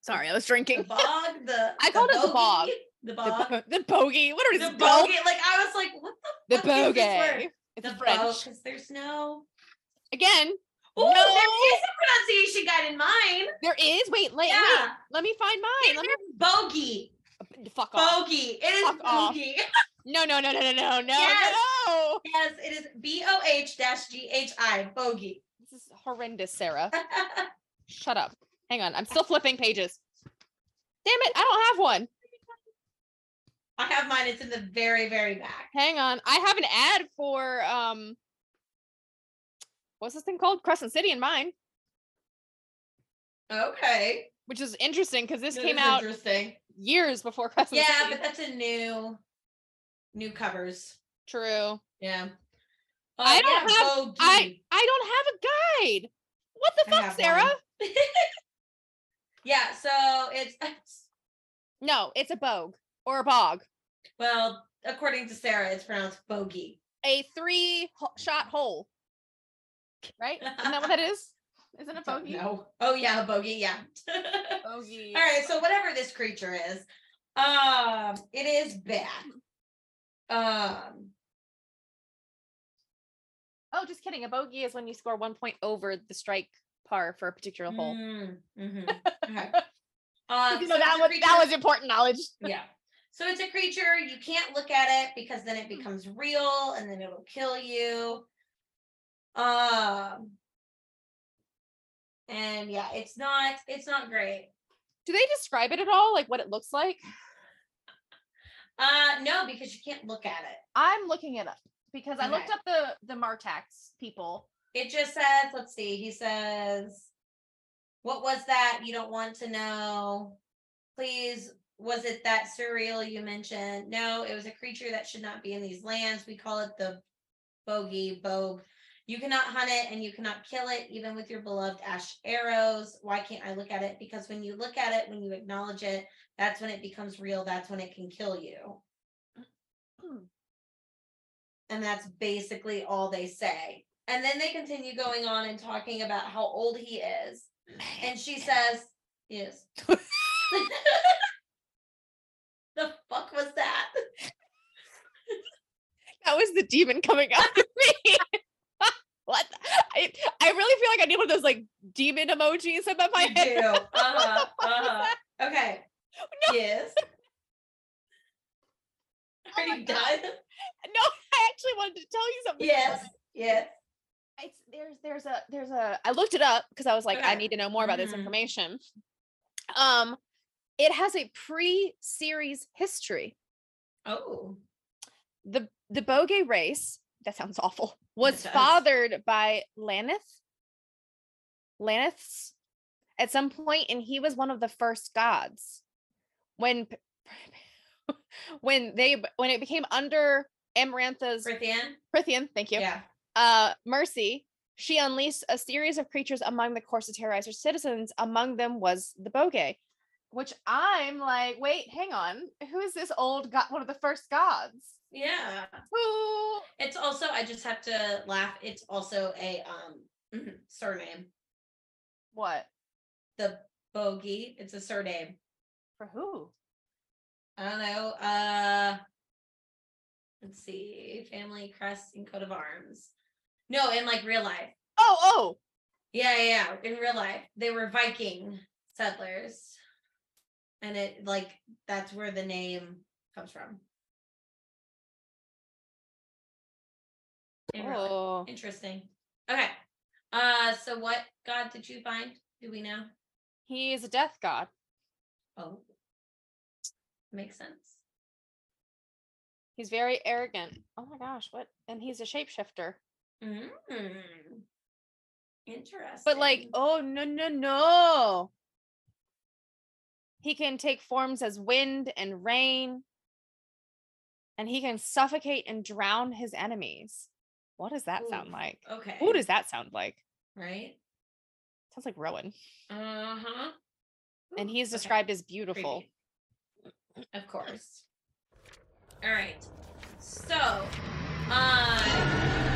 Sorry, I was the drinking. bog, the I called it the bog. bogey, the The, bog, bo- the bogey. What are the these bogey. Like I was like, what the The fuck is this bogey. It's The French. because there's no. Again, Oh, No. there is a pronunciation guide in mine. there is. Wait, wait, wait. Yeah. Let me find mine. Let Bogey. fuck off. Bogey. It is Fuck off. bogey. No, no, no, no, no, no, no, Yes. no. Yes, it is B O H G H I. Bogey. This is horrendous, Sarah. Shut up. Hang on. I'm still flipping pages. Damn it. I don't have one. I have mine. It's in the very, very back. Hang on. I have an ad for um what's this thing called? Crescent City in mine, Okay. which is interesting because this That came out Interesting. years before Crescent City. Yeah, City. but that's a new, new covers. True. Yeah. Uh, I don't yeah, have-. I I don't have a guide. What the I fuck, Sarah? yeah. So it's No, it's a bogue or a bog. well, according to Sarah, it's pronounced bogey. A three ho- shot hole. Right? Isn't that what that is? Isn't it bogey? know. Oh yeah, a bogey. Yeah. Bogey. All right, so whatever this creature is, um, it is bad. Um, Oh, just kidding. A bogey is when you score one point over the strike par for a particular hole. mm, mhm, okay. You so that was that was important knowledge. yeah. So it's a creature you can't look at it because then it becomes real and then it'll kill you. Um, and yeah, it's not it's not great. Do they describe it at all? Like what it looks like? Uh, no, because you can't look at it. I'm looking it up because I looked up the the Martax people. It just says, let's see, he says, what was that? You don't want to know. Please, was it that Suriel you mentioned? No, it was a creature that should not be in these lands. We call it the bogey, bogue. You cannot hunt it and you cannot kill it, even with your beloved ash arrows. Why can't I look at it? Because when you look at it, when you acknowledge it, that's when it becomes real. That's when it can kill you. Hmm. And that's basically all they say. And then they continue going on and talking about how old he is. And she says, Yes. the fuck was that? that was the demon coming out of me. what? I, I really feel like I need one of those like demon emojis in my You head. do. Uh-huh. Uh-huh. Okay. No. Yes. Are my you God. done? No, I actually wanted to tell you something. Yes. Yes. It's, there's there's a there's a I looked it up because I was like I need to know more about this Mhm. information. Um, it has a pre-series history. Oh. the the Bogge race, that sounds awful, was fathered by Laneth. Laneths at some point, and he was one of the first gods. When when they when it became under Amarantha's Prythian? Prythian, thank you, Yeah. uh mercy, she unleashed a series of creatures among the course to terrorize her citizens. Among them was the Bogge. Which I'm like, wait, hang on. Who is this old god? One of the first gods? Yeah. Who It's also I just have to laugh. It's also a um surname. What? The bogey. It's a surname. For who? I don't know. Uh let's see. Family crest and coat of arms. No, in like real life. Oh, oh. Yeah, yeah, yeah. In real life. They were Viking settlers. And it like that's where the name comes from. In real life. Oh. Interesting. Okay. Uh so what god did you find? Do we know? He is a death god. Oh. Makes sense. He's very arrogant. Oh my gosh, what? And he's a shapeshifter. Mm. Interesting. But like, oh no, no, no. He can take forms as wind and rain, and he can suffocate and drown his enemies. What does that Ooh, sound like? Okay. Who does that sound like? Right. Sounds like Rowan. Uh huh. And he's described okay. as beautiful. Creepy. Of course. All right. So, um. Uh...